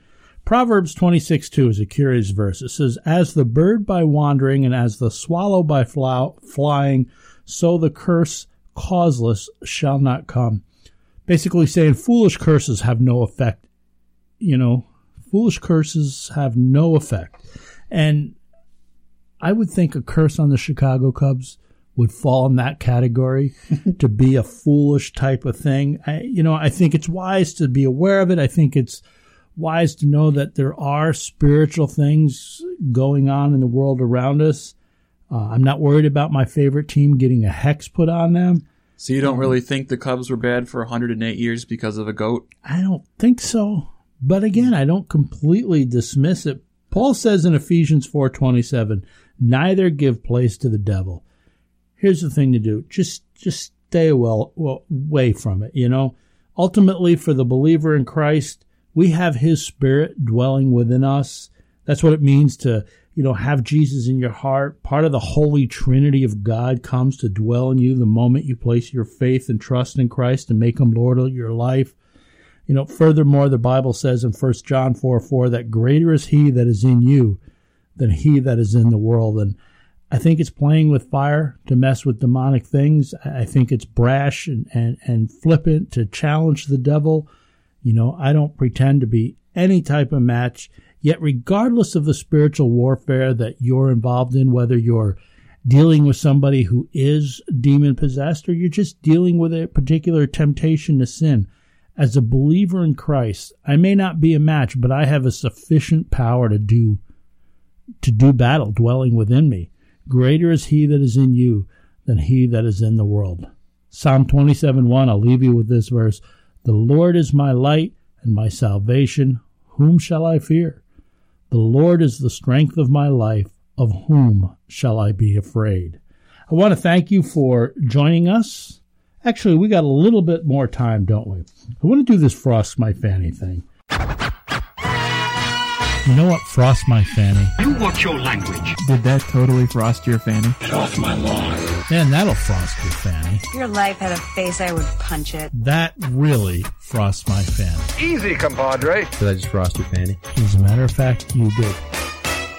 Proverbs 26 2 is a curious verse. It says, As the bird by wandering and as the swallow by flying, so the curse causeless shall not come. Basically saying foolish curses have no effect. You know, foolish curses have no effect. And I would think a curse on the Chicago Cubs would fall in that category to be a foolish type of thing. I, you know, I think it's wise to be aware of it. I think it's wise to know that there are spiritual things going on in the world around us. Uh, I'm not worried about my favorite team getting a hex put on them. So you don't mm-hmm. really think the Cubs were bad for 108 years because of a goat? I don't think so. But again, I don't completely dismiss it. Paul says in Ephesians 4:27, "Neither give place to the devil." Here's the thing to do: just just stay well, well away from it. You know, ultimately, for the believer in Christ, we have His Spirit dwelling within us. That's what it means to you know, have Jesus in your heart. Part of the Holy Trinity of God comes to dwell in you the moment you place your faith and trust in Christ and make Him Lord of your life. You know, furthermore, the Bible says in 1 John 4 4 that greater is He that is in you than He that is in the world. And I think it's playing with fire to mess with demonic things. I think it's brash and, and, and flippant to challenge the devil. You know, I don't pretend to be any type of match Yet, regardless of the spiritual warfare that you're involved in, whether you're dealing with somebody who is demon possessed or you're just dealing with a particular temptation to sin, as a believer in Christ, I may not be a match, but I have a sufficient power to do to do battle dwelling within me. Greater is he that is in you than he that is in the world. Psalm 27 1, I'll leave you with this verse. The Lord is my light and my salvation. Whom shall I fear? The Lord is the strength of my life. Of whom shall I be afraid? I want to thank you for joining us. Actually, we got a little bit more time, don't we? I want to do this Frost My Fanny thing. You know what? Frost my fanny. You watch your language. Did that totally frost your fanny? Get off my lawn. Man, that'll frost your fanny. If your life had a face, I would punch it. That really frosts my fanny. Easy, compadre. Did I just frost your fanny? As a matter of fact, you did. I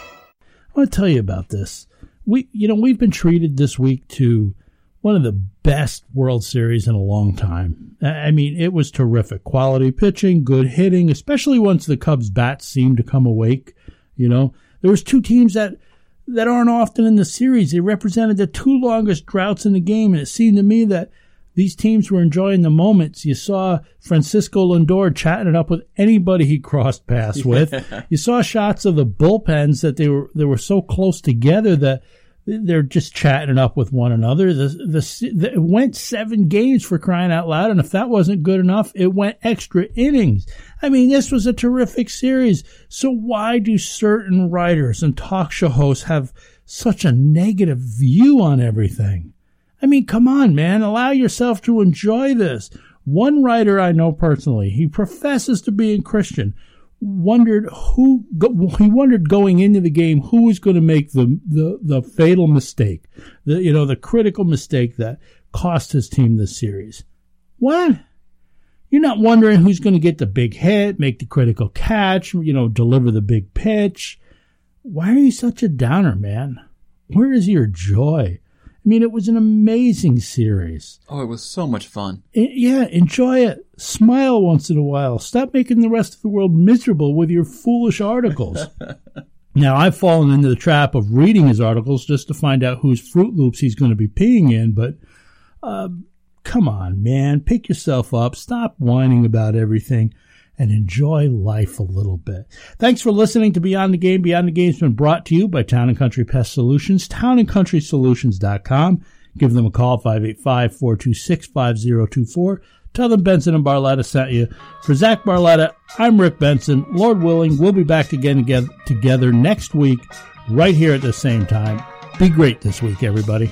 want to tell you about this. We, you know, we've been treated this week to one of the best World Series in a long time. I mean, it was terrific. Quality pitching, good hitting, especially once the Cubs bats seemed to come awake. You know, there was two teams that that aren't often in the series. They represented the two longest droughts in the game, and it seemed to me that these teams were enjoying the moments. You saw Francisco Lindor chatting it up with anybody he crossed paths with. you saw shots of the bullpens that they were they were so close together that they're just chatting up with one another. The, the, the, it went seven games for crying out loud, and if that wasn't good enough, it went extra innings. I mean, this was a terrific series. So why do certain writers and talk show hosts have such a negative view on everything? I mean, come on, man, allow yourself to enjoy this. One writer I know personally, he professes to be a Christian wondered who he wondered going into the game who was going to make the, the the fatal mistake, the you know the critical mistake that cost his team the series. What? You're not wondering who's going to get the big hit, make the critical catch, you know, deliver the big pitch. Why are you such a downer, man? Where is your joy? I mean, it was an amazing series. Oh, it was so much fun. yeah, enjoy it. Smile once in a while. Stop making the rest of the world miserable with your foolish articles. now, I've fallen into the trap of reading his articles just to find out whose Fruit Loops he's going to be peeing in, but uh, come on, man. Pick yourself up. Stop whining about everything and enjoy life a little bit. Thanks for listening to Beyond the Game. Beyond the Game's been brought to you by Town and Country Pest Solutions, townandcountrysolutions.com. Give them a call, 585 426 5024. Tell them Benson and Barletta sent you. For Zach Barletta, I'm Rick Benson. Lord willing, we'll be back again together next week, right here at the same time. Be great this week, everybody.